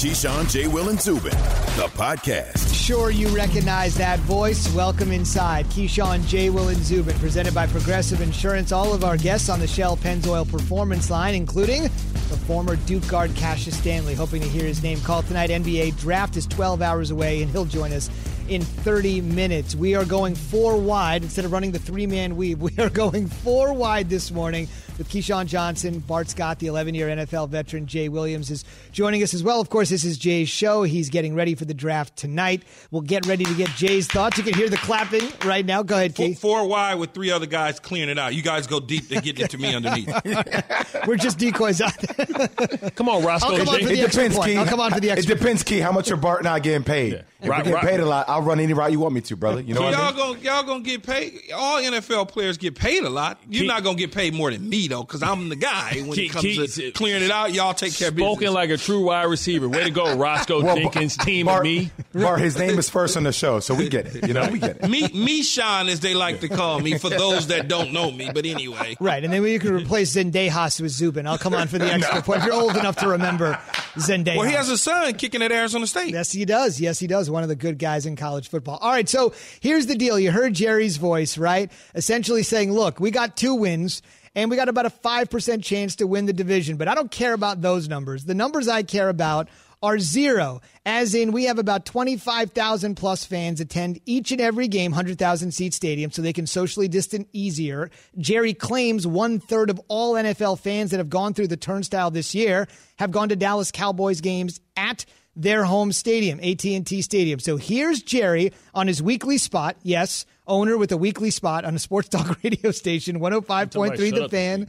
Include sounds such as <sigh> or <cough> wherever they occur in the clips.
Keyshawn, J. Will, and Zubin, the podcast. Sure, you recognize that voice. Welcome inside. Keyshawn, J. Will, and Zubin, presented by Progressive Insurance. All of our guests on the Shell Pennzoil Performance Line, including the former Duke guard Cassius Stanley, hoping to hear his name called tonight. NBA draft is 12 hours away, and he'll join us in 30 minutes. We are going four wide instead of running the three man weave. <laughs> We are going four wide this morning with Keyshawn Johnson, Bart Scott, the 11 year NFL veteran. Jay Williams is joining us as well. Of course, this is Jay's show. He's getting ready for the draft tonight. We'll get ready to get Jay's thoughts. You can hear the clapping right now. Go ahead, Keith. Four, four wide with three other guys clearing it out. You guys go deep to get it to me underneath. <laughs> We're just decoys out there. come on, Roscoe. Oh, I'll oh, come on for the it depends, point. Key. I'll come on for the extra It depends, Key. How much are Bart and I getting paid? Yeah. If right, we get paid a lot, I'll run any route you want me to, brother. You know y'all I mean? gonna y'all gonna get paid. All NFL players get paid a lot. You're Key. not gonna get paid more than me though, because I'm the guy when Key, it comes Key, to clearing it out. Y'all take care of business. Spoken like a true wide receiver. Way to go, <laughs> Roscoe well, Jenkins, team Bart, me. Bart, his name is first on the show, so we get it. You know, we get it. <laughs> Me, me, Sean, as they like to call me, for those that don't know me. But anyway, right. And then you can replace Zendejas with Zubin. I'll come on for the <laughs> extra no. point. If you're old enough to remember Zendejas. Well, he has a son kicking at Arizona State. Yes, he does. Yes, he does. One of the good guys in college football. All right, so here's the deal. You heard Jerry's voice, right? Essentially saying, look, we got two wins and we got about a 5% chance to win the division, but I don't care about those numbers. The numbers I care about are zero, as in we have about 25,000 plus fans attend each and every game, 100,000 seat stadium, so they can socially distance easier. Jerry claims one third of all NFL fans that have gone through the turnstile this year have gone to Dallas Cowboys games at their home stadium, AT&T Stadium. So here's Jerry on his weekly spot. Yes, owner with a weekly spot on a sports talk <laughs> radio station, 105.3 The Fan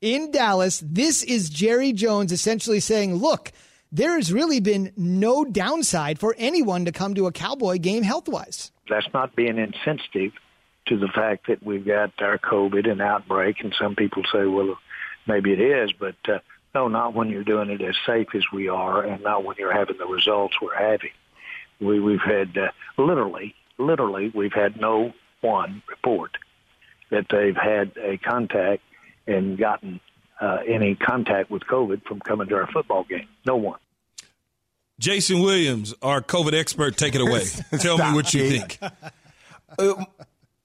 in Dallas. This is Jerry Jones essentially saying, look, there has really been no downside for anyone to come to a Cowboy game health-wise. That's not being insensitive to the fact that we've got our COVID and outbreak, and some people say, well, maybe it is, but uh, no, not when you're doing it as safe as we are, and not when you're having the results we're having. We, we've had uh, literally, literally, we've had no one report that they've had a contact and gotten uh, any contact with COVID from coming to our football game. No one. Jason Williams, our COVID expert, take it away. <laughs> Tell me what you think. Uh,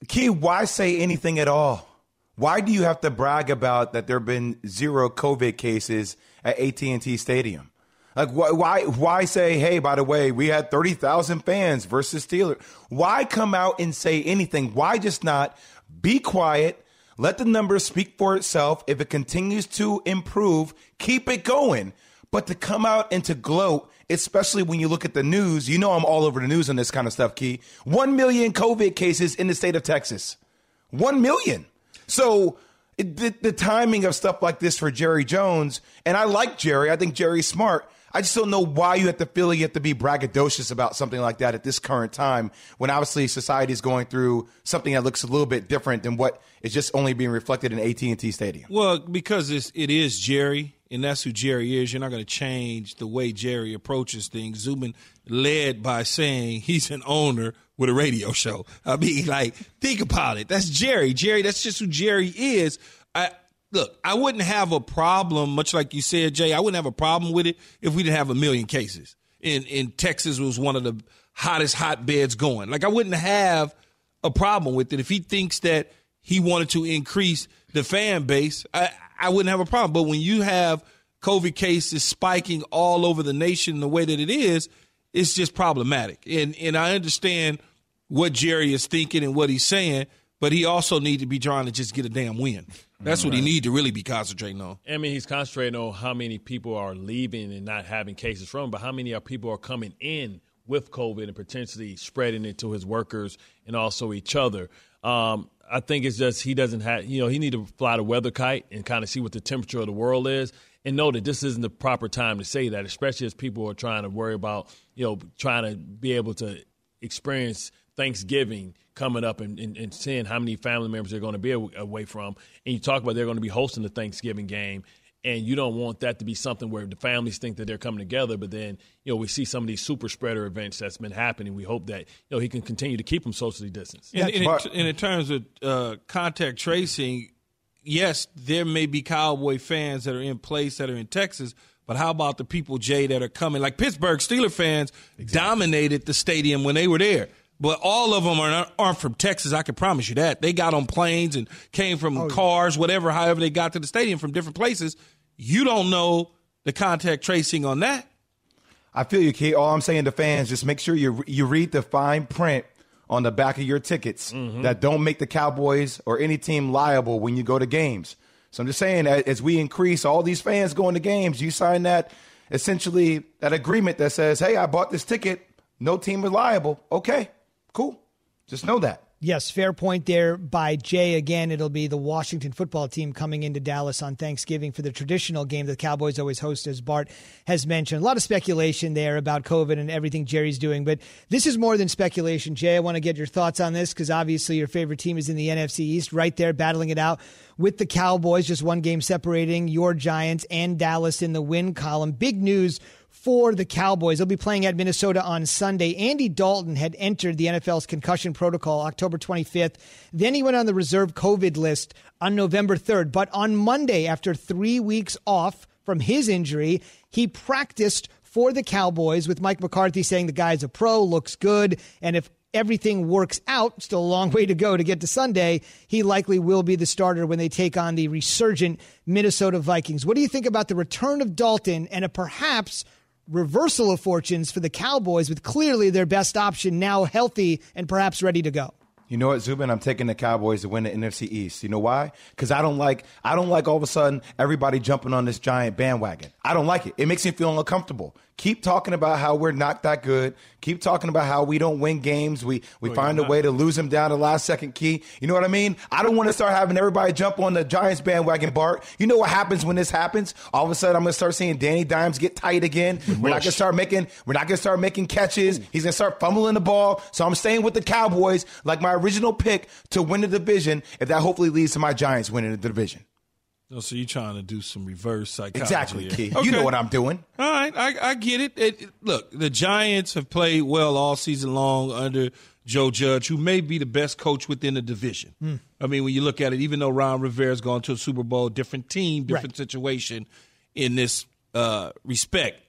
Key, why say anything at all? Why do you have to brag about that there have been zero COVID cases at AT&T Stadium? Like why why say hey by the way we had 30,000 fans versus Steelers? Why come out and say anything? Why just not be quiet? Let the numbers speak for itself. If it continues to improve, keep it going. But to come out and to gloat, especially when you look at the news, you know I'm all over the news on this kind of stuff, Key. 1 million COVID cases in the state of Texas. 1 million. So the, the timing of stuff like this for Jerry Jones, and I like Jerry. I think Jerry's smart. I just don't know why you have to feel you have to be braggadocious about something like that at this current time when obviously society is going through something that looks a little bit different than what is just only being reflected in AT&T Stadium. Well, because it's, it is Jerry, and that's who Jerry is. You're not going to change the way Jerry approaches things. Zubin led by saying he's an owner with a radio show. I mean, like, think about it. That's Jerry. Jerry, that's just who Jerry is. I look, I wouldn't have a problem, much like you said, Jay, I wouldn't have a problem with it if we didn't have a million cases. In in Texas was one of the hottest hotbeds going. Like I wouldn't have a problem with it if he thinks that he wanted to increase the fan base. I, I wouldn't have a problem. But when you have COVID cases spiking all over the nation the way that it is, it's just problematic. And and I understand what Jerry is thinking and what he's saying, but he also need to be trying to just get a damn win. That's what he need to really be concentrating on. I mean, he's concentrating on how many people are leaving and not having cases from, but how many are people are coming in with COVID and potentially spreading it to his workers and also each other. Um, I think it's just he doesn't have, you know, he need to fly the weather kite and kind of see what the temperature of the world is and know that this isn't the proper time to say that, especially as people are trying to worry about, you know, trying to be able to experience Thanksgiving coming up and, and, and seeing how many family members they're going to be away from. And you talk about they're going to be hosting the Thanksgiving game and you don't want that to be something where the families think that they're coming together. But then, you know, we see some of these super spreader events that's been happening. We hope that you know he can continue to keep them socially distanced. And, and, in, and in, terms of uh, contact tracing, yes, there may be Cowboy fans that are in place that are in Texas, But how about the people, Jay, that are coming? Like Pittsburgh Steeler fans dominated the stadium when they were there. But all of them are not, aren't from Texas. I can promise you that. They got on planes and came from Oh, cars, whatever, however they got to the stadium from different places. You don't know the contact tracing on that. I feel you, Key. All I'm saying to fans, just make sure you you read the fine print on the back of your tickets mm-hmm. that don't make the Cowboys or any team liable when you go to games. So I'm just saying, as we increase all these fans going to games, you sign that essentially that agreement that says, "Hey, I bought this ticket. No team is liable." Okay, cool. Just know that. Yes, fair point there by Jay. Again, it'll be the Washington football team coming into Dallas on Thanksgiving for the traditional game the Cowboys always host, as Bart has mentioned. A lot of speculation there about COVID and everything Jerry's doing, but this is more than speculation. Jay, I want to get your thoughts on this because obviously your favorite team is in the NFC East, right there battling it out with the Cowboys, just one game separating your Giants and Dallas in the win column. Big news for the Cowboys. They'll be playing at Minnesota on Sunday. Andy Dalton had entered the NFL's concussion protocol October 25th. Then he went on the reserve COVID list on November 3rd. But on Monday, after three weeks off from his injury, he practiced for the Cowboys with Mike McCarthy saying the guy's a pro, looks good, and if everything works out, still a long <laughs> way to go to get to Sunday, he likely will be the starter when they take on the resurgent Minnesota Vikings. What do you think about the return of Dalton and a perhaps reversal of fortunes for the Cowboys with clearly their best option now healthy and perhaps ready to go? You know what, Zubin? I'm taking the Cowboys to win the NFC East. You know why? Because I don't like I don't like all of a sudden everybody jumping on this giant bandwagon. I don't like it. It makes me feel uncomfortable. Keep talking about how we're not that good. Keep talking about how we don't win games. We we find a way to lose them down to last second key. You know what I mean? I don't want to start having everybody jump on the Giants bandwagon, Bart. You know what happens when this happens? All of a sudden, I'm gonna start seeing Danny Dimes get tight again. We're not gonna start making we're not gonna start making catches. He's gonna start fumbling the ball. So I'm staying with the Cowboys, like my original pick to win the division. If that hopefully leads to my Giants winning the division. Oh, So you're trying to do some reverse psychology. Exactly. Key. Okay. You know what I'm doing. All right, I, I get it. It- it- Look, the Giants have played well all season long under Joe Judge, who may be the best coach within the division. I mean, when you look at it, even though Ron Rivera's gone to a Super Bowl, different team, different Right. situation in this uh, respect.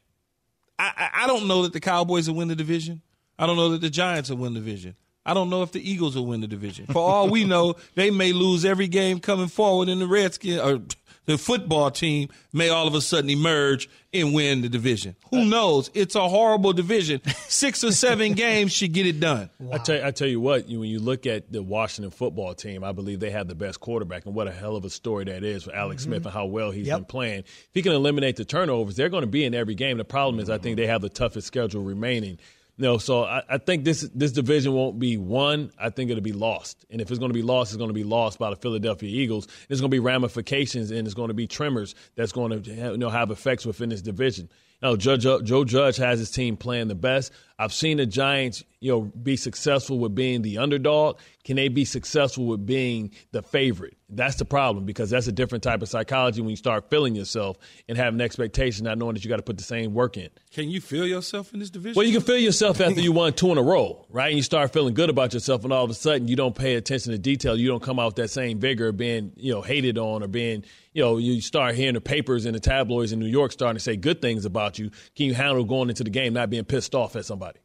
I, I, I don't know that the Cowboys will win the division. I don't know that the Giants will win the division. I don't know if the Eagles will win the division. For all we know, they may lose every game coming forward, and the Redskins or the football team may all of a sudden emerge and win the division. Who knows? It's a horrible division. Six or seven <laughs> games should get it done. I tell, I tell you what, you, when you look at the Washington football team, I believe they have the best quarterback, and what a hell of a story that is for Alex Smith mhm. and how well he's Yep. been playing. If he can eliminate the turnovers, they're going to be in every game. The problem is, I think they have the toughest schedule remaining. No, so I, I think this this division won't be won. I think it'll be lost, and if it's going to be lost, it's going to be lost by the Philadelphia Eagles. There's going to be ramifications, and there's going to be tremors that's going to you know have effects within this division. You know, Judge, Joe Judge has his team playing the best. I've seen the Giants, you know, be successful with being the underdog. Can they be successful with being the favorite? That's the problem because that's a different type of psychology when you start feeling yourself and having expectations, not knowing that you got to put the same work in. Can you feel yourself in this division? Well, you can feel yourself after you won two in a row, right? And you start feeling good about yourself, and all of a sudden you don't pay attention to detail. You don't come out with that same vigor of being, you know, hated on or being, you know, you start hearing the papers and the tabloids in New York starting to say good things about you. Can you handle going into the game not being pissed off at somebody?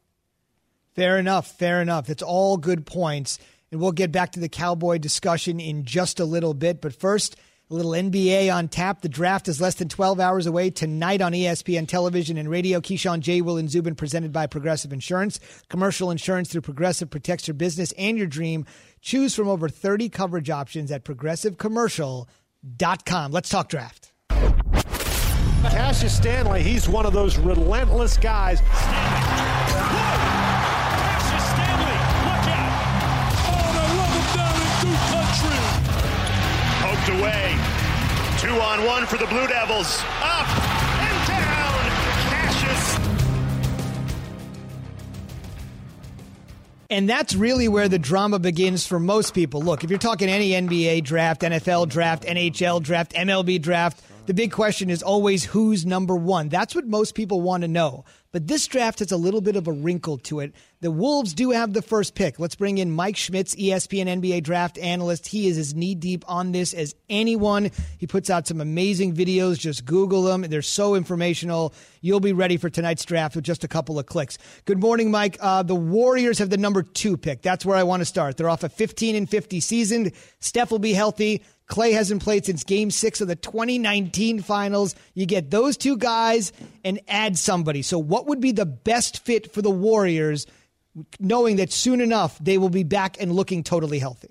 Fair enough. Fair enough. It's all good points. And we'll get back to the Cowboy discussion in just a little bit. But first, a little NBA on tap. The draft is less than 12 hours away tonight on ESPN television and radio. Keyshawn J. Will and Zubin presented by Progressive Insurance. Commercial insurance through Progressive protects your business and your dream. Choose from over 30 coverage options at progressivecommercial.com. Let's talk draft. Cassius Stanley, he's one of those relentless guys. Cassius Stanley, look out! Oh, they love him down in Duke country. Poked away. Two on one for the Blue Devils. Up And that's really where the drama begins for most people. Look, if you're talking any NBA draft, NFL draft, NHL draft, MLB draft, the big question is always who's number one. That's what most people want to know. But this draft has a little bit of a wrinkle to it. The Wolves do have the first pick. Let's bring in Mike Schmitz, ESPN NBA draft analyst. He is as knee deep on this as anyone. He puts out some amazing videos. Just Google them. They're so informational. You'll be ready for tonight's draft with just a couple of clicks. Good morning, Mike. Uh, the Warriors have the number two pick. That's where I want to start. They're off a 15 and 50 season. Steph will be healthy. Clay hasn't played since game six of the 2019 finals. You get those two guys and add somebody. So, what would be the best fit for the Warriors, knowing that soon enough they will be back and looking totally healthy?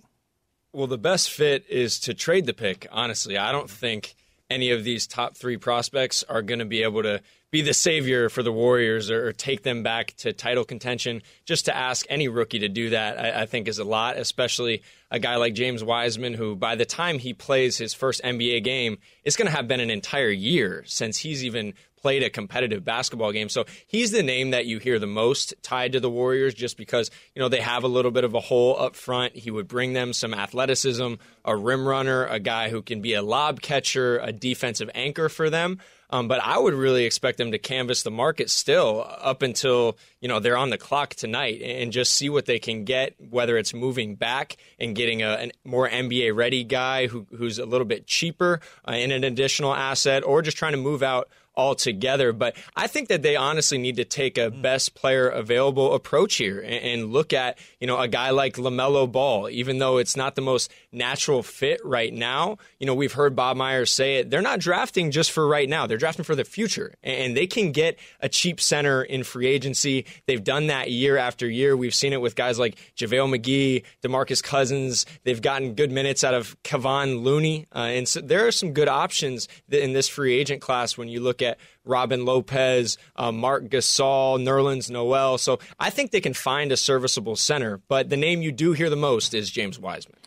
Well, the best fit is to trade the pick, honestly. I don't think any of these top three prospects are going to be able to be the savior for the Warriors or, or, take them back to title contention. Just to ask any rookie to do that, I, I, think is a lot, especially a guy like James Wiseman, who by the time he plays his first NBA game, it's going to have been an entire year since he's even played a competitive basketball game. So he's the name that you hear the most tied to the Warriors just because, you know, they have a little bit of a hole up front. He would bring them some athleticism, a rim runner, a guy who can be a lob catcher, a defensive anchor for them. Um, but I would really expect them to canvass the market still up until you know they're on the clock tonight and just see what they can get. Whether it's moving back and getting a, more NBA ready guy who, who's a little bit cheaper uh, in an additional asset, or just trying to move out altogether. But I think that they honestly need to take a best player available approach here and, and, look at, you know, a guy like LaMelo Ball, even though it's not the most natural fit right now. You know, we've heard Bob Myers say it. They're not drafting just for right now. They're drafting for the future. And they can get a cheap center in free agency. They've done that year after year. We've seen it with guys like JaVale McGee, DeMarcus Cousins. They've gotten good minutes out of Kevon Looney. Uh, and so there are some good options in this free agent class when you look at Robin Lopez, uh, Marc Gasol, Nerlens Noel. So I think they can find a serviceable center. But the name you do hear the most is James Wiseman.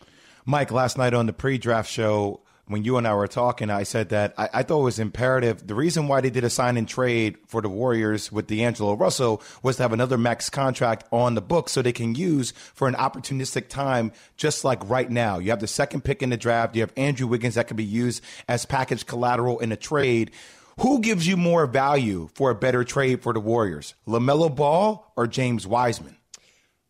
Mike, last night on the pre draft show, when you and I were talking, I said that I, I, thought it was imperative. The reason why they did a sign and trade for the Warriors with D'Angelo Russell was to have another max contract on the book so they can use for an opportunistic time, just like right now. You have the second pick in the draft. You have Andrew Wiggins that can be used as package collateral in a trade. Who gives you more value for a better trade for the Warriors, LaMelo Ball or James Wiseman?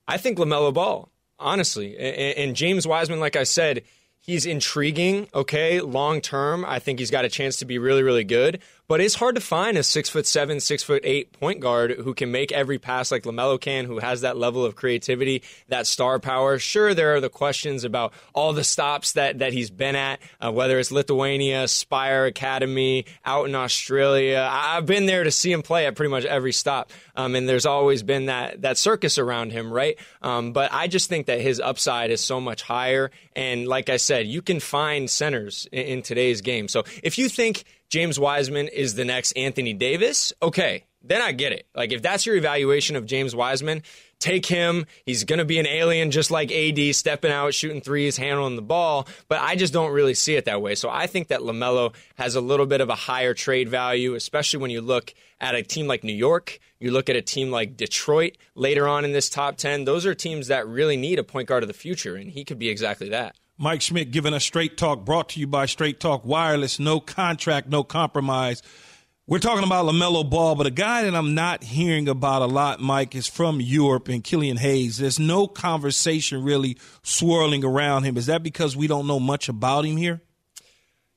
I think LaMelo Ball, honestly. And James Wiseman, like I said, he's intriguing, okay, long term. I think he's got a chance to be really, really good. But it's hard to find a six foot seven, six foot eight point guard who can make every pass like LaMelo can, who has that level of creativity, that star power. Sure, there are the questions about all the stops that, that he's been at, uh, whether it's Lithuania, Spire Academy, out in Australia. I've been there to see him play at pretty much every stop. Um, and there's always been that, that circus around him, right? Um, but I just think that his upside is so much higher. And like I said, you can find centers in, in today's game. So if you think James Wiseman is the next Anthony Davis, okay, then I get it. Like if that's your evaluation of James Wiseman, take him. He's going to be an alien just like AD, stepping out, shooting threes, handling the ball. But I just don't really see it that way. So I think that LaMelo has a little bit of a higher trade value, especially when you look at a team like New York. You look at a team like Detroit later on in this top 10. Those are teams that really need a point guard of the future, and he could be exactly that. Mike Schmitz giving us Straight Talk, brought to you by Straight Talk Wireless. No contract, no compromise. We're talking about LaMelo Ball, but a guy that I'm not hearing about a lot, Mike, is from Europe and Killian Hayes. There's no conversation really swirling around him. Is that because we don't know much about him here?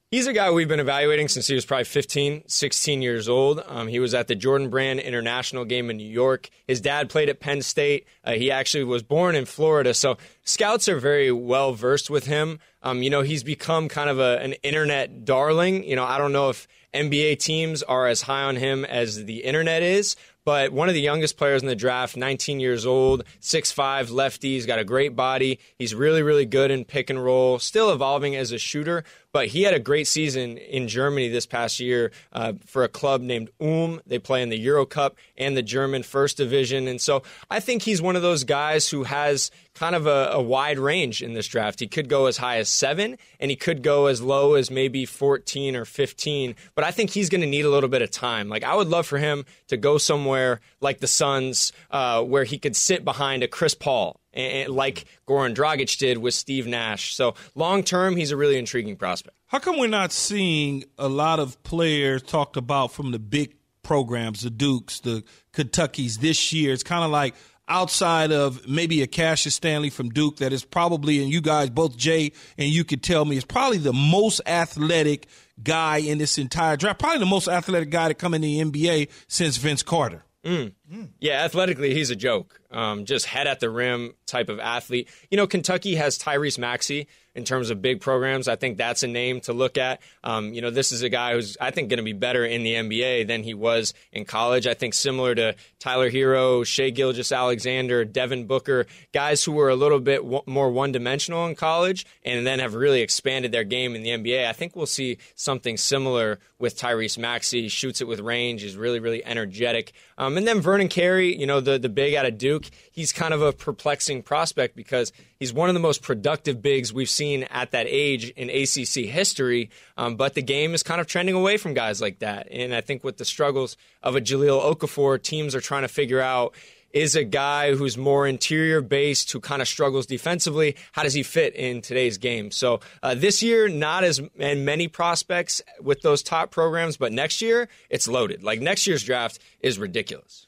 He's a guy we've been evaluating since he was probably 15, 16 years old. Um, he was at the Jordan Brand International game in New York. His dad played at Penn State. Uh, he actually was born in Florida. So scouts are very well versed with him. Um, you know, he's become kind of a, an internet darling. You know, I don't know if NBA teams are as high on him as the internet is, but one of the youngest players in the draft, 19 years old, 6'5 lefty. He's got a great body. He's really, really good in pick and roll, still evolving as a shooter, but he had a great season in Germany this past year uh, for a club named Ulm. They play in the Euro Cup and the German First Division. And so I think he's one of those guys who has kind of a, a wide range in this draft. He could go as high as seven, and he could go as low as maybe 14 or 15. But I think he's going to need a little bit of time. Like, I would love for him to go somewhere like the Suns, uh, where he could sit behind a Chris Paul and, like Goran Dragic did with Steve Nash. So long term, he's a really intriguing prospect. How come we're not seeing a lot of players talked about from the big programs, the Dukes, the Kentuckys this year? It's kind of like outside of maybe a Cassius Stanley from Duke that is probably, and you guys, both Jay and you could tell me, is probably the most athletic guy in this entire draft. Probably the most athletic guy to come in the NBA since Vince Carter. Mm. Yeah, athletically, he's a joke. Um, just head at the rim type of athlete. You know, Kentucky has Tyrese Maxey in terms of big programs. I think that's a name to look at. Um, you know, this is a guy who's, I think, going to be better in the NBA than he was in college. I think similar to Tyler Herro, Shai Gilgeous-Alexander, Devin Booker, guys who were a little bit w- more one dimensional in college and then have really expanded their game in the NBA. I think we'll see something similar with Tyrese Maxey. Shoots it with range. He's really, really energetic. Um, and then Vernon Carey, you know, the, the big out of Duke, he's kind of a perplexing prospect because he's one of the most productive bigs we've seen at that age in ACC history. Um, but the game is kind of trending away from guys like that. And I think with the struggles of a Jahlil Okafor, teams are trying to figure out is a guy who's more interior based, who kind of struggles defensively. How does he fit in today's game? So uh, this year, not as many prospects with those top programs, but next year it's loaded. Like next year's draft is ridiculous.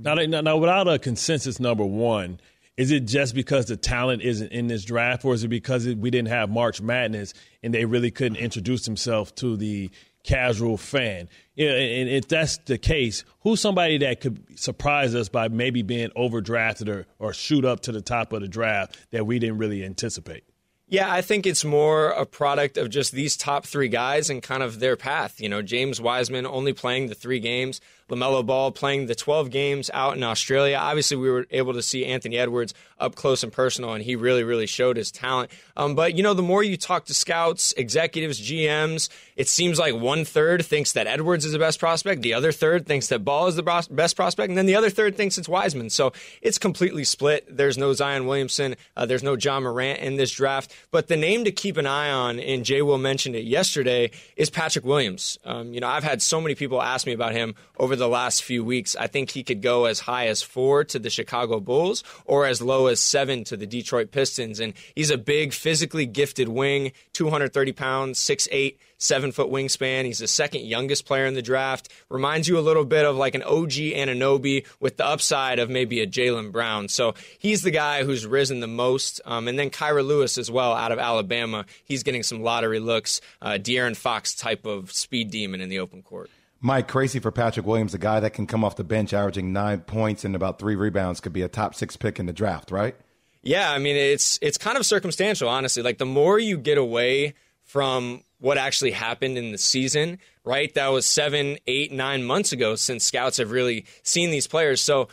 Now, now, without a consensus number one, is it just because the talent isn't in this draft, or is it because we didn't have March Madness and they really couldn't introduce themselves to the casual fan? Yeah, and if that's the case, who's somebody that could surprise us by maybe being overdrafted or, or shoot up to the top of the draft that we didn't really anticipate? Yeah, I think it's more a product of just these top three guys and kind of their path. You know, James Wiseman only playing the three games. LaMelo Ball playing the 12 games out in Australia. Obviously, we were able to see Anthony Edwards up close and personal, and he really, really showed his talent. Um, but, you know, the more you talk to scouts, executives, GMs, it seems like one third thinks that Edwards is the best prospect, the other third thinks that Ball is the best prospect, and then the other third thinks it's Wiseman. So it's completely split. There's no Zion Williamson, uh, there's no Ja Morant in this draft. But the name to keep an eye on, and Jay Will mentioned it yesterday, is Patrick Williams. Um, you know, I've had so many people ask me about him over the last few weeks. I think he could go as high as four to the Chicago Bulls or as low as seven to the Detroit Pistons. And he's a big, physically gifted wing, 230 pounds, 6'8, seven foot wingspan. He's the second youngest player in the draft. Reminds you a little bit of like an OG Anunoby with the upside of maybe a Jaylen Brown. So he's the guy who's risen the most. Um, and then Kira Lewis as well out of Alabama. He's getting some lottery looks. Uh, De'Aaron Fox type of speed demon in the open court. Mike, crazy for Patrick Williams, a guy that can come off the bench averaging nine points and about three rebounds, could be a top six pick in the draft, right? Yeah, I mean it's it's kind of circumstantial, honestly. Like the more you get away from what actually happened in the season, right? That was seven, eight, nine months ago since scouts have really seen these players. So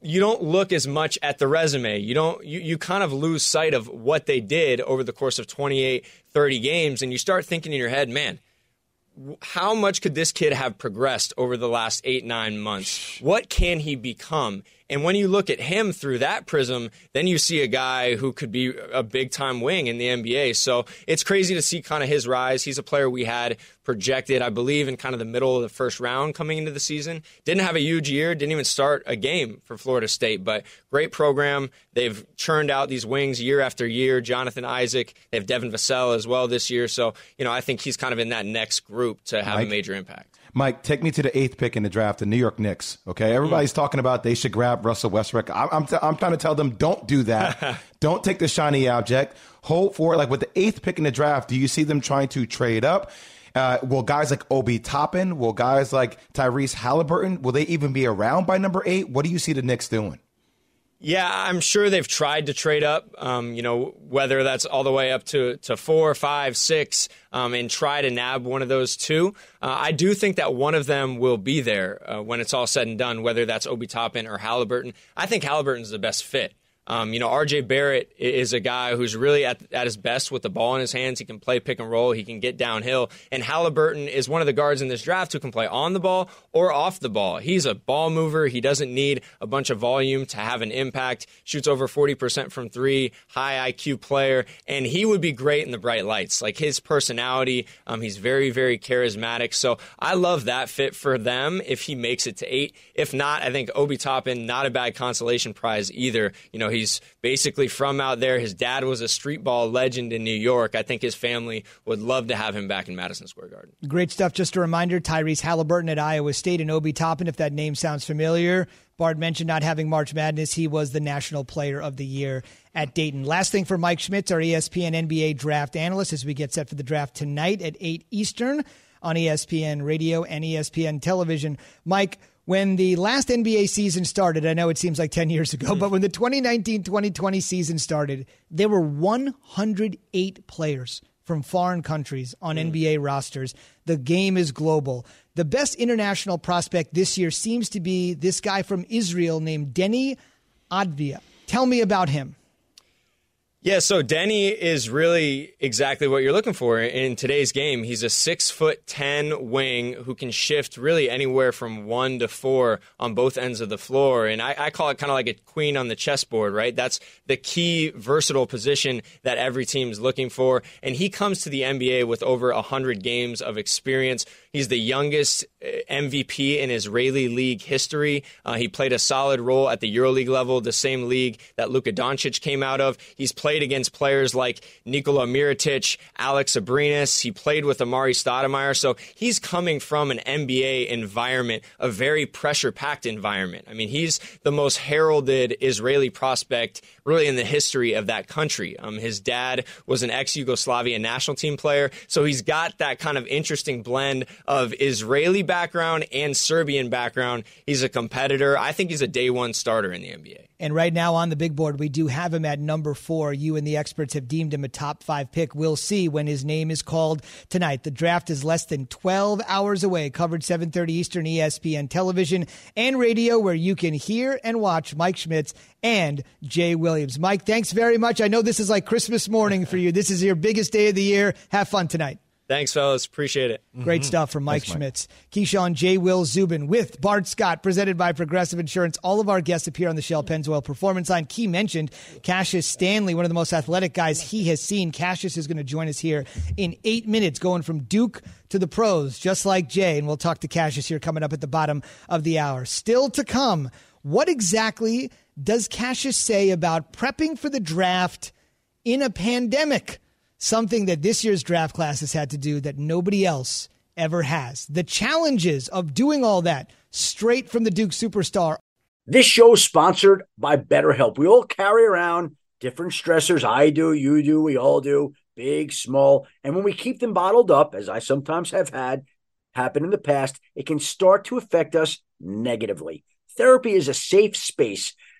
you don't look as much at the resume. You don't you, you kind of lose sight of what they did over the course of 28, 30 games and you start thinking in your head, man, how much could this kid have progressed over the last eight, nine months? What can he become? And when you look at him through that prism, then you see a guy who could be a big time wing in the NBA. So it's crazy to see kind of his rise. He's a player we had projected, I believe, in kind of the middle of the first round coming into the season. Didn't have a huge year, didn't even start a game for Florida State, but great program. They've churned out these wings year after year. Jonathan Isaac, they have Devin Vassell as well this year. So, you know, I think he's kind of in that next group to have Mike, a major impact. Mike, take me to the eighth pick in the draft, the New York Knicks. Okay, everybody's mm. talking about they should grab Russell Westbrook. I'm, I'm, t- I'm trying to tell them don't do that. <laughs> don't take the shiny object. Hold for it. Like with the eighth pick in the draft, do you see them trying to trade up? Uh, will guys like Obi Toppin, will guys like Tyrese Haliburton, will they even be around by number eight? What do you see the Knicks doing? Yeah, I'm sure they've tried to trade up. Um, you know, whether that's all the way up to to four, five, six, um, and try to nab one of those two. Uh, I do think that one of them will be there uh, when it's all said and done. Whether that's Obi Toppin or Haliburton, I think Haliburton's the best fit. Um, you know, RJ Barrett is a guy who's really at, at his best with the ball in his hands. He can play pick and roll. He can get downhill. And Haliburton is one of the guards in this draft who can play on the ball or off the ball. He's a ball mover. He doesn't need a bunch of volume to have an impact. Shoots over 40% from three, high IQ player. And he would be great in the bright lights. Like his personality, um, he's very, very charismatic. So I love that fit for them if he makes it to eight. If not, I think Obi Toppin, not a bad consolation prize either. You know, he's basically from out there. His dad was a street ball legend in New York. I think his family would love to have him back in Madison Square Garden. Great stuff. Just a reminder Tyrese Haliburton at Iowa State and Obi Toppin, if that name sounds familiar. Bart mentioned not having March Madness. He was the National Player of the Year at Dayton. Last thing for Mike Schmitz, our ESPN NBA draft analyst, as we get set for the draft tonight at 8 Eastern on ESPN Radio and ESPN Television. Mike, when the last NBA season started, I know it seems like 10 years ago, but when the 2019 2020 season started, there were 108 players from foreign countries on mm. NBA rosters. The game is global. The best international prospect this year seems to be this guy from Israel named Deni Avdija. Tell me about him. Yeah, so Deni is really exactly what you're looking for in today's game. He's a six foot ten wing who can shift really anywhere from one to four on both ends of the floor. And I, I call it kind of like a queen on the chessboard, right? That's the key versatile position that every team is looking for. And he comes to the NBA with over 100 games of experience. He's the youngest uh, MVP in Israeli league history. Uh, he played a solid role at the EuroLeague level, the same league that Luka Doncic came out of. He's played against players like Nikola Mirotic, Alex Abrines. He played with Amar'e Stoudemire. So he's coming from an NBA environment, a very pressure packed environment. I mean, he's the most heralded Israeli prospect really in the history of that country. Um, his dad was an ex Yugoslavia national team player. So he's got that kind of interesting blend of Israeli background and Serbian background. He's a competitor. I think he's a day one starter in the NBA. And right now on the big board, we do have him at number four. You and the experts have deemed him a top five pick. We'll see when his name is called tonight. The draft is less than 12 hours away. Covered 7:30 Eastern, ESPN television and radio, where you can hear and watch Mike Schmitz and Jay Williams. Mike, thanks very much. I know this is like Christmas morning for you. This is your biggest day of the year. Have fun tonight. Thanks, fellas. Appreciate it. Great mm-hmm. stuff from Mike Thanks, Schmitz. Mike. Keyshawn J. Will Zubin with Bart Scott, presented by Progressive Insurance. All of our guests appear on the Shell Pennzoil Performance Line. Key mentioned Cassius Stanley, one of the most athletic guys he has seen. Cassius is going to join us here in eight minutes, going from Duke to the pros, just like Jay. And we'll talk to Cassius here coming up at the bottom of the hour. Still to come, what exactly does Cassius say about prepping for the draft in a pandemic? Something that this year's draft class has had to do that nobody else ever has. The challenges of doing all that straight from the Duke superstar. This show is sponsored by BetterHelp. We all carry around different stressors. I do, you do, we all do, big, small. And when we keep them bottled up, as I sometimes have had happen in the past, it can start to affect us negatively. Therapy is a safe space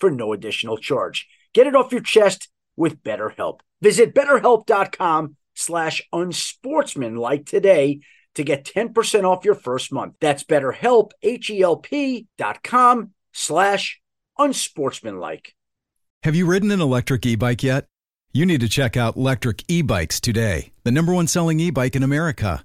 for no additional charge. Get it off your chest with BetterHelp. Visit betterhelp.com slash unsportsmanlike today to get 10% off your first month. That's betterhelp, H-E-L-P dot com slash unsportsmanlike. Have you ridden an electric e-bike yet? You need to check out Lectric E-Bikes today, the number one selling e-bike in America.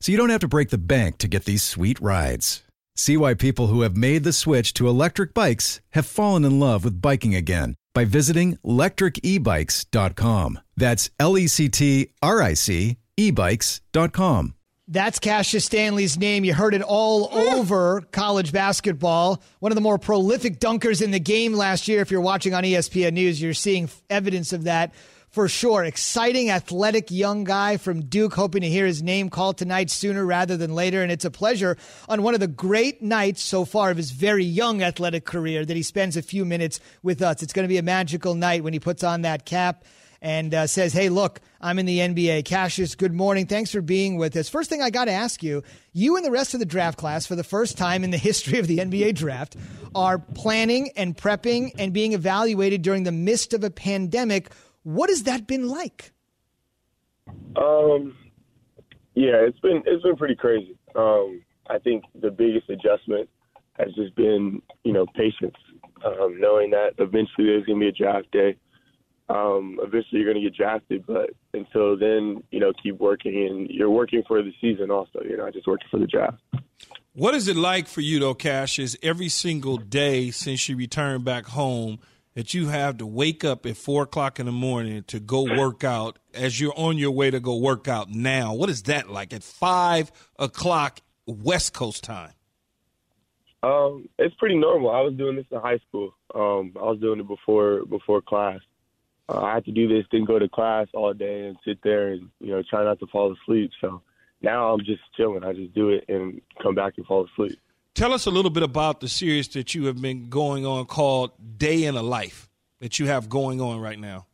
so you don't have to break the bank to get these sweet rides. See why people who have made the switch to electric bikes have fallen in love with biking again by visiting lectricebikes.com. That's L E C T R I C ebikes.com. That's Cassius Stanley's name. You heard it all over college basketball. One of the more prolific dunkers in the game last year. If you're watching on ESPN News, you're seeing evidence of that for sure. Exciting, athletic young guy from Duke, hoping to hear his name called tonight sooner rather than later. And it's a pleasure on one of the great nights so far of his very young athletic career that he spends a few minutes with us. It's going to be a magical night when he puts on that cap and uh, says, Hey, look, I'm in the NBA. Cassius, good morning. Thanks for being with us. First thing I got to ask you you and the rest of the draft class, for the first time in the <laughs> history of the NBA draft, are planning and prepping and being evaluated during the midst of a pandemic. What has that been like? Um, yeah, it's been it's been pretty crazy. Um, I think the biggest adjustment has just been, you know, patience, um, knowing that eventually there's going to be a draft day. Um, eventually you're going to get drafted, but until then, you know, keep working and you're working for the season also. You're not just working for the draft. What is it like for you, though, Cassius, every single day since you returned back home that you have to wake up at four o'clock in the morning to go work out as you're on your way to go work out now? What is that like at five o'clock West Coast time? Um, it's pretty normal. I was doing this in high school. Um, I was doing it before before class. Uh, I had to do this, then go to class all day and sit there and you know try not to fall asleep. So now I'm just chilling. I just do it and come back and fall asleep. Tell us a little bit about the series that you have been going on called Day in a Life that you have going on right now.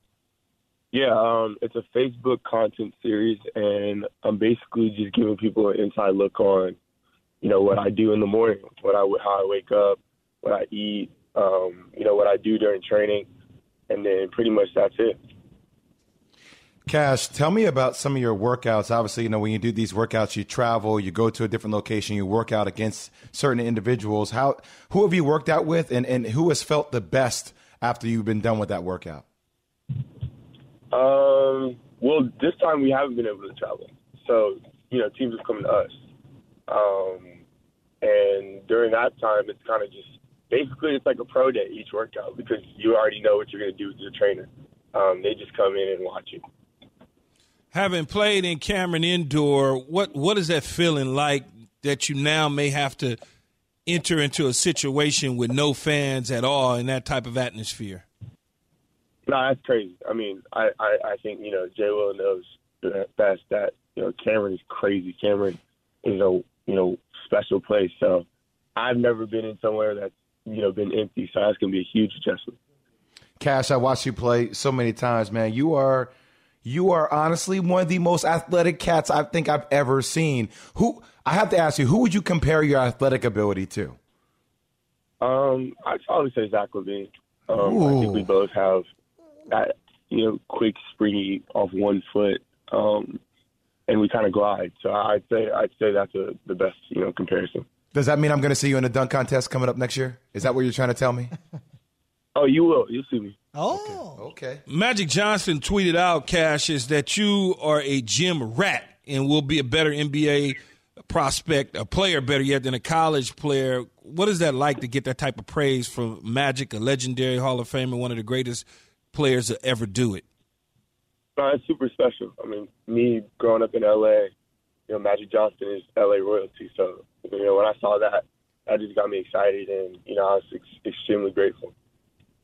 Yeah, um, it's a Facebook content series, and I'm basically just giving people an inside look on, you know, what I do in the morning, what I how I wake up, what I eat, um, you know, what I do during training, and then pretty much that's it. Cash, tell me about some of your workouts. Obviously, you know, when you do these workouts, you travel, you go to a different location, you work out against certain individuals. How who have you worked out with and, and who has felt the best after you've been done with that workout? Um, well, this time we haven't been able to travel. So, you know, teams have come to us. Um, and during that time, it's kind of just basically it's like a pro day each workout because you already know what you're going to do with your trainer. Um, they just come in and watch you. Having played in Cameron Indoor, what what is that feeling like that you now may have to enter into a situation with no fans at all in that type of atmosphere? No, that's crazy. I mean, I, I, I think, you know, Jay Will knows best that, you know, Cameron is crazy. Cameron is a, you know, special place. So I've never been in somewhere that's, you know, been empty. So that's going to be a huge adjustment. Cash, I watched you play so many times, man. You are you are honestly one of the most athletic cats I think I've ever seen. Who I have to ask you, who would you compare your athletic ability to? Um, I'd probably say Zach LaVine. Um, I think we both have that, you know, quick springy off one foot, um, and we kind of glide. So I'd say I'd say that's a, the best, you know, comparison. Does that mean I'm going to see you in a dunk contest coming up next year? Is that what you're trying to tell me? <laughs> oh, you will. You'll see me. Oh, okay. Magic Johnson tweeted out, Cash, is that you are a gym rat and will be a better NBA prospect, a player better yet than a college player. What is that like to get that type of praise from Magic, a legendary Hall of Famer, one of the greatest players to ever do it? No, it's super special. I mean, me growing up in LA, you know, Magic Johnson is LA royalty. So, you know, when I saw that, that just got me excited, and you know, I was ex- extremely grateful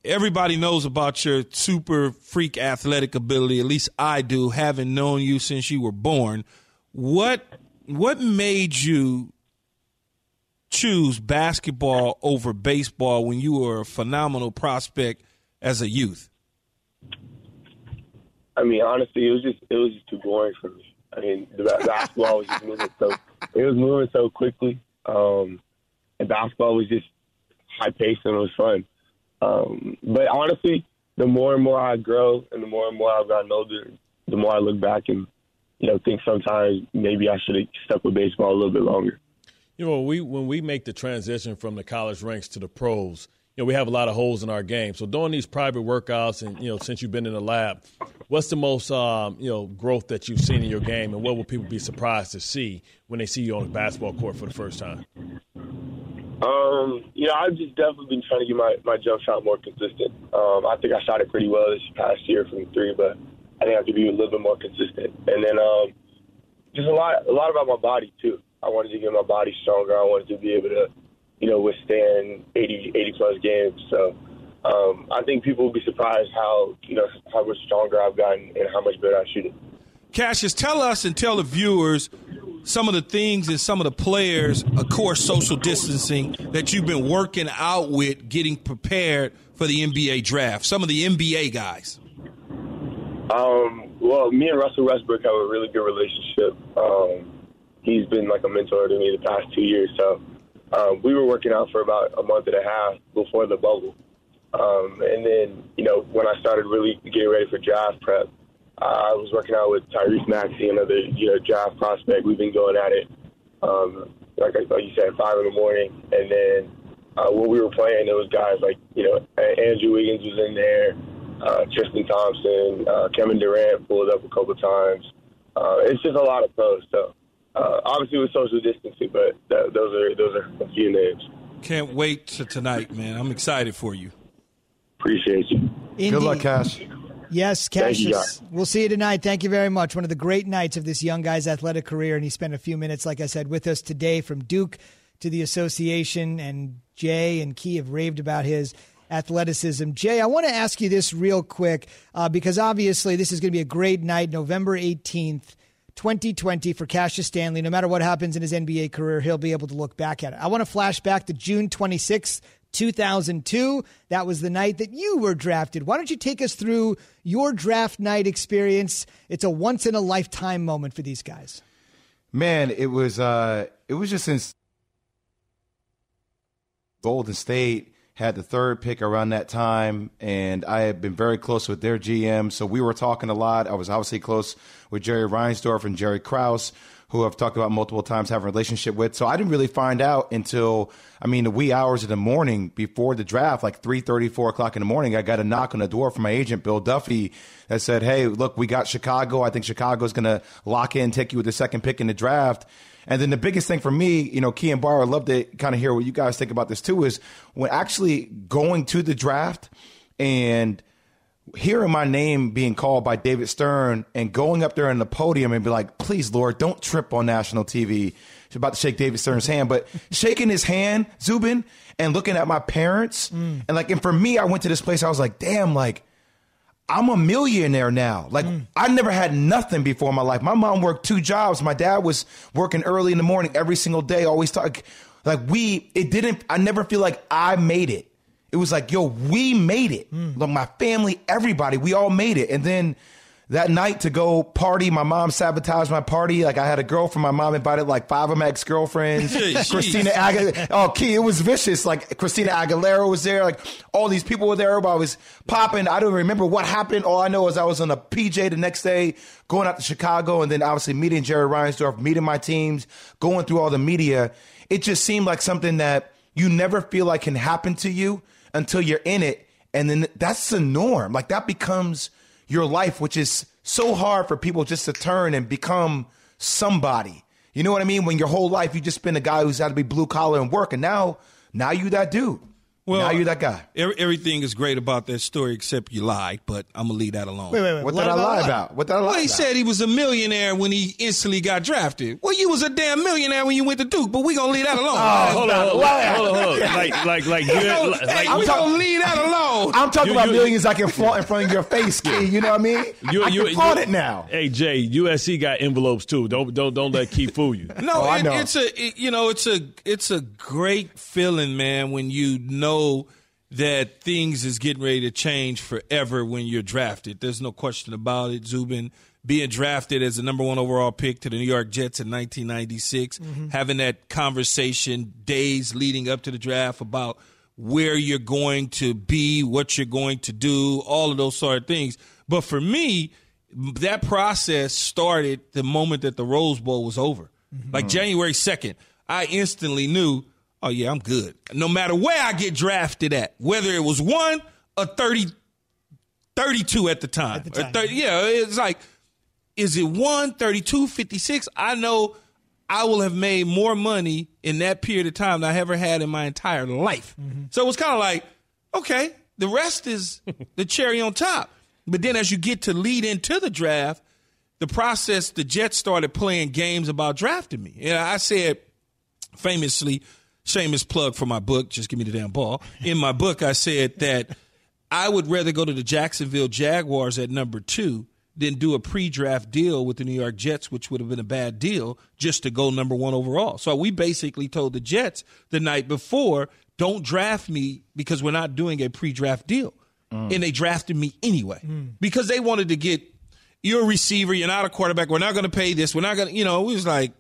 everybody knows about your super freak athletic ability. At least I do, having known you since you were born. What what made you choose basketball over baseball when you were a phenomenal prospect as a youth? I mean, honestly, it was just it was just too boring for me. I mean, the basketball was just moving so it was moving so quickly, um, and basketball was just high paced and it was fun. Um, but honestly, the more and more I grow and the more and more I've gotten older, the more I look back and you know think sometimes maybe I should have stuck with baseball a little bit longer. You know, we when we make the transition from the college ranks to the pros, you know, we have a lot of holes in our game. So doing these private workouts, and you know, since you've been in the lab, what's the most um, you know growth that you've seen in your game, and what will people be surprised to see when they see you on the basketball court for the first time? Um, you know, I've just definitely been trying to get my, my jump shot more consistent. Um, I think I shot it pretty well this past year from three, but I think I could be a little bit more consistent. And then um, just a lot a lot about my body too. I wanted to get my body stronger. I wanted to be able to, you know, withstand 80, 80 plus games. So um, I think people will be surprised how you know how much stronger I've gotten and how much better I shoot it. Cassius, tell us and tell the viewers some of the things and some of the players, of course, social distancing that you've been working out with, getting prepared for the NBA draft. Some of the NBA guys. Um, well, me and Russell Westbrook have a really good relationship. Um, he's been like a mentor to me the past two years. So um, we were working out for about a month and a half before the bubble. Um, and then, you know, when I started really getting ready for draft prep, I was working out with Tyrese Maxey, another you know draft prospect. We've been going at it, um, like, I, like you said, five in the morning. And then uh, when we were playing, there was guys like you know Andrew Wiggins was in there, uh, Tristan Thompson, uh, Kevin Durant pulled up a couple times. Uh, it's just a lot of pros. So uh, obviously with social distancing, but that, those are those are a few names. Can't wait to tonight, man. I'm excited for you. Appreciate you. Indeed. Good luck, Cash. Yes, you, Cassius. We'll see you tonight. Thank you very much. One of the great nights of this young guy's athletic career, and he spent a few minutes, like I said, with us today from Duke to the association. And Jay and Key have raved about his athleticism. Jay, I want to ask you this real quick uh, because obviously this is going to be a great night, November 18th. 2020 for Cassius Stanley. No matter what happens in his NBA career, he'll be able to look back at it. I want to flash back to June 26th, 2002. That was the night that you were drafted. Why don't you take us through your draft night experience? It's a once in a lifetime moment for these guys. Man, it was uh it was just since Golden State had the third pick around that time, and I had been very close with their GM, so we were talking a lot. I was obviously close with Jerry Reinsdorf and Jerry Krause, who I've talked about multiple times having a relationship with. So I didn't really find out until I mean the wee hours of the morning before the draft, like 3:30, 4 o'clock in the morning. I got a knock on the door from my agent Bill Duffy that said, "Hey, look, we got Chicago. I think Chicago's going to lock in, take you with the second pick in the draft." And then the biggest thing for me, you know, Key and Bart, I'd love to kind of hear what you guys think about this too, is when actually going to the draft and hearing my name being called by David Stern and going up there on the podium and be like, please, Lord, don't trip on national TV. She's about to shake David Stern's hand, but <laughs> shaking his hand, Zubin, and looking at my parents. Mm. And like, and for me, I went to this place, I was like, damn, like, I'm a millionaire now. Like mm. I never had nothing before in my life. My mom worked two jobs. My dad was working early in the morning every single day. Always talk like we. It didn't. I never feel like I made it. It was like yo, we made it. Hmm. Like my family, everybody, we all made it. And then that night to go party, my mom sabotaged my party. Like I had a girlfriend. My mom invited like five of my ex girlfriends. <laughs> Christina Aguilera. Oh, Key, it was vicious. Like Christina Aguilera was there. Like all these people were there. Everybody was popping. I don't remember what happened. All I know is I was on a PJ the next day, going out to Chicago, and then obviously meeting Jerry Reinsdorf, meeting my teams, going through all the media. It just seemed like something that you never feel like can happen to you until you're in it, and then that's the norm. Like that becomes your life, which is so hard for people just to turn and become somebody. You know what I mean? When your whole life you just been a guy who's had to be blue collar and work, and now now you that dude. Well, now you that guy. Every, everything is great about that story except you lied, but I'm gonna leave that alone. Wait, wait, wait. What Lied did I lie what? about? What did I lie about. Well, he about? said he was a millionaire when he instantly got drafted. Well, you was a damn millionaire when you went to Duke, but we gonna leave that alone. Oh, Hold on, hold on, hold on, hold on. Like, like, like, <laughs> you, Hey, like, we talk- gonna leave that alone. <laughs> I'm talking You- about you- millions I can flaunt in front of your face, kid. You know what I mean? <laughs> you, I you, can flaunt you- it now. Hey Jay, USC got envelopes too. Don't don't don't let Keith fool you. No, Oh, I know. it's a it- you know it's a it's a great feeling, man, when you know that things is getting ready to change forever when you're drafted. There's no question about it. Zubin being drafted as the number one overall pick to the New York Jets in 1996, mm-hmm. having that conversation days leading up to the draft about where you're going to be, what you're going to do, all of those sort of things. But for me, that process started the moment that the Rose Bowl was over. Mm-hmm. Like January 2nd, I instantly knew, oh, yeah, I'm good. No matter where I get drafted at, whether it was one or 30, 32 at the time. At the time. 30 yeah, it's like, is it 1, 32, 56? I know I will have made more money in that period of time than I ever had in my entire life. Mm-hmm. So it was kind of like, okay, the rest is <laughs> the cherry on top. But then as you get to lead into the draft, the process, the Jets started playing games about drafting me. And I said famously, shameless plug for my book, just give me the damn ball. In my book, I said that I would rather go to the Jacksonville Jaguars at number two than do a pre-draft deal with the New York Jets, which would have been a bad deal, just to go number one overall. So we basically told the Jets the night before, don't draft me because we're not doing a pre-draft deal. Mm. And they drafted me anyway mm. because they wanted to get you're a receiver. You're not a quarterback. We're not going to pay this. We're not going to, you know, it was like,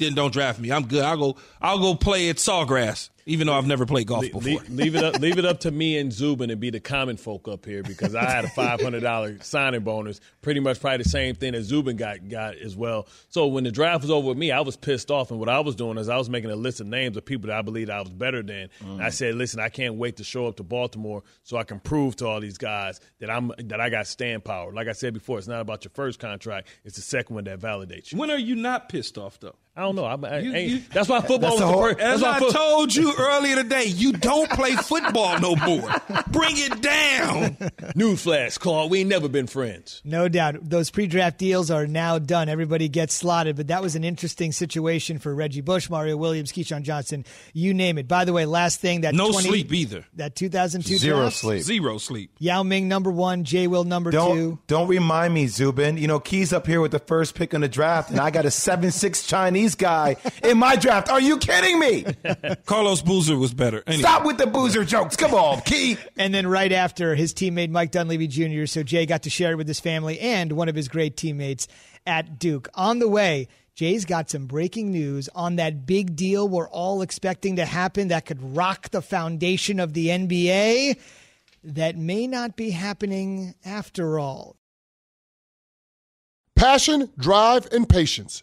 then don't draft me. I'm good. I'll go. I'll go play at Sawgrass, even though I've never played golf before. Leave, leave it up. leave it up to me and Zubin to be the common folk up here because I had a five hundred dollar <laughs> signing bonus, pretty much probably the same thing that Zubin got got as well. So when the draft was over with me, I was pissed off, and what I was doing is I was making a list of names of people that I believed I was better than. Mm. I said, listen, I can't wait to show up to Baltimore so I can prove to all these guys that I'm that I got stand power. Like I said before, it's not about your first contract; it's the second one that validates you. When are you not pissed off though? I don't know. I, I, You- you- that's why football That's was the the whole- first. That's As I foot- told you earlier today, you don't play football no more. Bring it down. Newsflash, Claude. We ain't never been friends. No doubt. Those pre draft deals are now done. Everybody gets slotted, but that was an interesting situation for Reggie Bush, Mario Williams, Keyshawn Johnson, you name it. By the way, last thing that No 20 sleep either. That 2002 Zero draft, sleep. Zero sleep. Yao Ming number one, Jay Will number Don't two. don't remind me, Zubin. You know, Key's up here with the first pick in the draft, and I got a seven six Chinese guy in my draft. Are you kidding me? Carlos Boozer was better. Anyway. Stop with the boozer jokes. Come on, <laughs> Key. And then right after, his teammate Mike Dunleavy Jr., so Jay got to share it with his family and one of his great teammates at Duke. On the way, Jay's got some breaking news on that big deal we're all expecting to happen that could rock the foundation of the NBA that may not be happening after all. Passion, drive, and patience.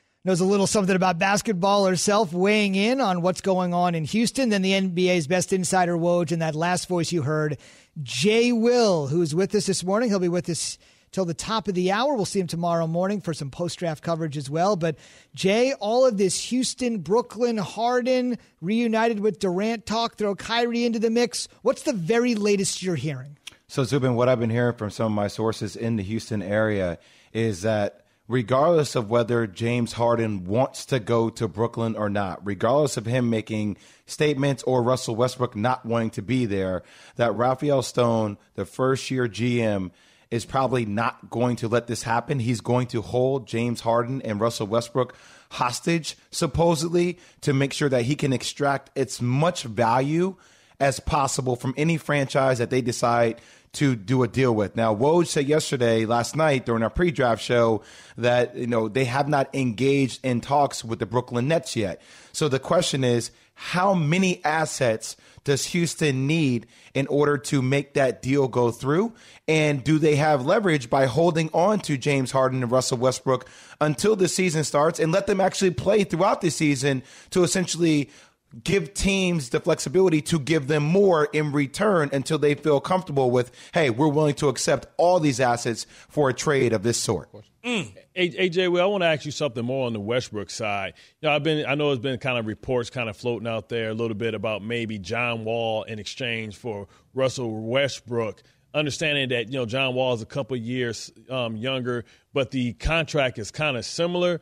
knows a little something about basketball herself, weighing in on what's going on in Houston. Then the NBA's best insider Woj, and that last voice you heard, Jay Will, who's with us this morning. He'll be with us till the top of the hour. We'll see him tomorrow morning for some post draft coverage as well. But Jay, all of this Houston, Brooklyn, Harden reunited with Durant talk, throw Kyrie into the mix. What's the very latest you're hearing? So, Zubin, what I've been hearing from some of my sources in the Houston area is that regardless of whether James Harden wants to go to Brooklyn or not, regardless of him making statements or Russell Westbrook not wanting to be there, that Rafael Stone, the first year GM, is probably not going to let this happen. He's going to hold James Harden and Russell Westbrook hostage, supposedly, to make sure that he can extract as much value as possible from any franchise that they decide to do a deal with. Now, Woj said yesterday, last night during our pre-draft show, that you know they have not engaged in talks with the Brooklyn Nets yet. So the question is, how many assets does Houston need in order to make that deal go through? And do they have leverage by holding on to James Harden and Russell Westbrook until the season starts and let them actually play throughout the season to essentially give teams the flexibility to give them more in return until they feel comfortable with, hey, we're willing to accept all these assets for a trade of this sort. Mm. AJ, well, I want to ask you something more on the Westbrook side. You know, I've been, I know there's been kind of reports kind of floating out there a little bit about maybe John Wall in exchange for Russell Westbrook. Understanding that you know John Wall is a couple years um, younger, but the contract is kind of similar.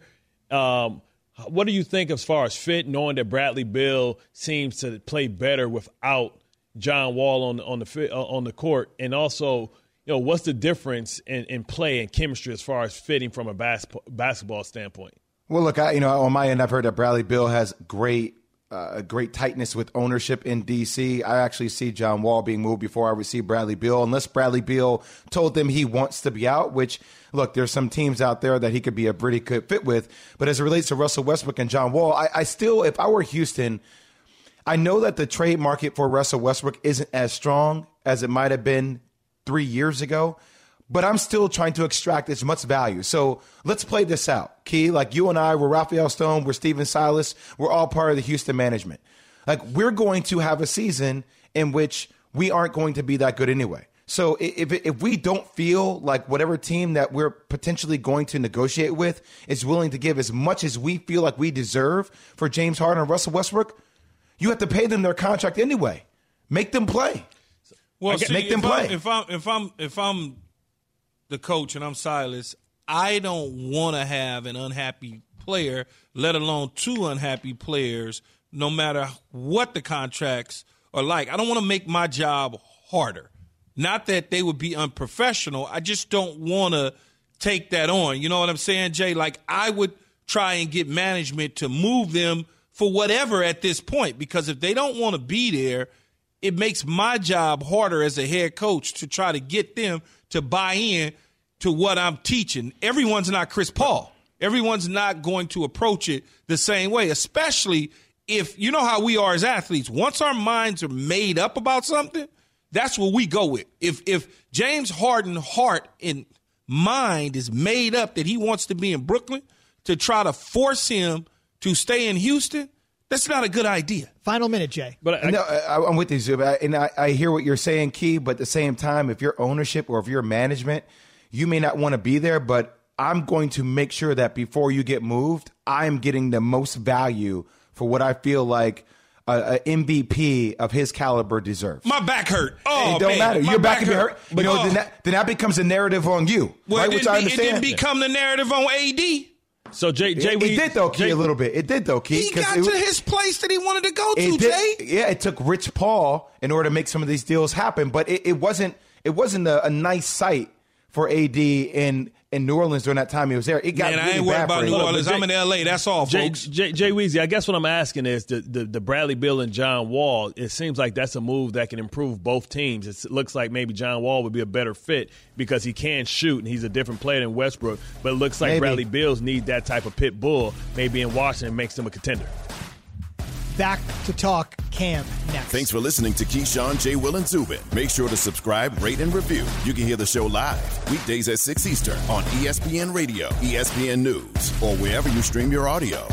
Um, what do you think as far as fit, knowing that Bradley Beal seems to play better without John Wall on on the uh, on the court, and also, you know, what's the difference in, in play and chemistry as far as fitting from a bas- basketball standpoint? Well, look, I, you know, on my end, I've heard that Bradley Beal has great uh, a great tightness with ownership in DC. I actually see John Wall being moved before I see Bradley Beal, unless Bradley Beal told them he wants to be out. Which, look, there's some teams out there that he could be a pretty good fit with. But as it relates to Russell Westbrook and John Wall, I, I still, if I were Houston, I know that the trade market for Russell Westbrook isn't as strong as it might have been three years ago but I'm still trying to extract as much value. So let's play this out. Key, like you and I, we're Rafael Stone, we're Stephen Silas, we're all part of the Houston management. Like we're going to have a season in which we aren't going to be that good anyway. So if if we don't feel like whatever team that we're potentially going to negotiate with is willing to give as much as we feel like we deserve for James Harden and Russell Westbrook, you have to pay them their contract anyway. Make them play. Well, see, make them play. I'm, if I'm if I'm if I'm the coach and I'm Silas, I don't want to have an unhappy player, let alone two unhappy players, no matter what the contracts are like. I don't want to make my job harder. Not that they would be unprofessional. I just don't want to take that on. You know what I'm saying, Jay? Like I would try and get management to move them for whatever at this point because if they don't want to be there, it makes my job harder as a head coach to try to get them to buy in to what I'm teaching. Everyone's not Chris Paul. Everyone's not going to approach it the same way, especially if you know how we are as athletes. Once our minds are made up about something, that's what we go with. If if James Harden heart and mind is made up that he wants to be in Brooklyn to try to force him to stay in Houston, that's not a good idea. Final minute, Jay. But I, no, I, I'm with you, Zub, and I, I hear what you're saying, Key. But at the same time, if your ownership or if your management, you may not want to be there, but I'm going to make sure that before you get moved, I'm getting the most value for what I feel like a, a MVP of his caliber deserves. My back hurt. Oh, it don't man, matter. my Your back, can be hurt. hurt. You know, Oh. then, that, then that becomes a narrative on you, Well, right? it Which didn't I be- it understand. didn't become the narrative on AD. So Jay, Jay, it, we, it did though, Key, Jay- a little bit. It did though, Key. He got it to his place that he wanted to go to, it Jay. yeah, it took Rich Paul in order to make some of these deals happen, but it, it wasn't it wasn't a, a nice sight for AD in in New Orleans during that time he was there. It got Man, I ain't worried about New him. Orleans. I'm in LA. That's all, Jay, folks. Jay, Jay Weezy, I guess what I'm asking is the, the the Bradley Beal and John Wall. It seems like that's a move that can improve both teams. It looks like maybe John Wall would be a better fit because he can shoot and he's a different player than Westbrook. But it looks like Maybe. Bradley Beals need that type of pit bull. Maybe in Washington makes them a contender. Back to talk Cam next. Thanks for listening to Keyshawn, J. Will, and Zubin. Make sure to subscribe, rate, and review. You can hear the show live weekdays at 6 Eastern on ESPN Radio, ESPN News, or wherever you stream your audio.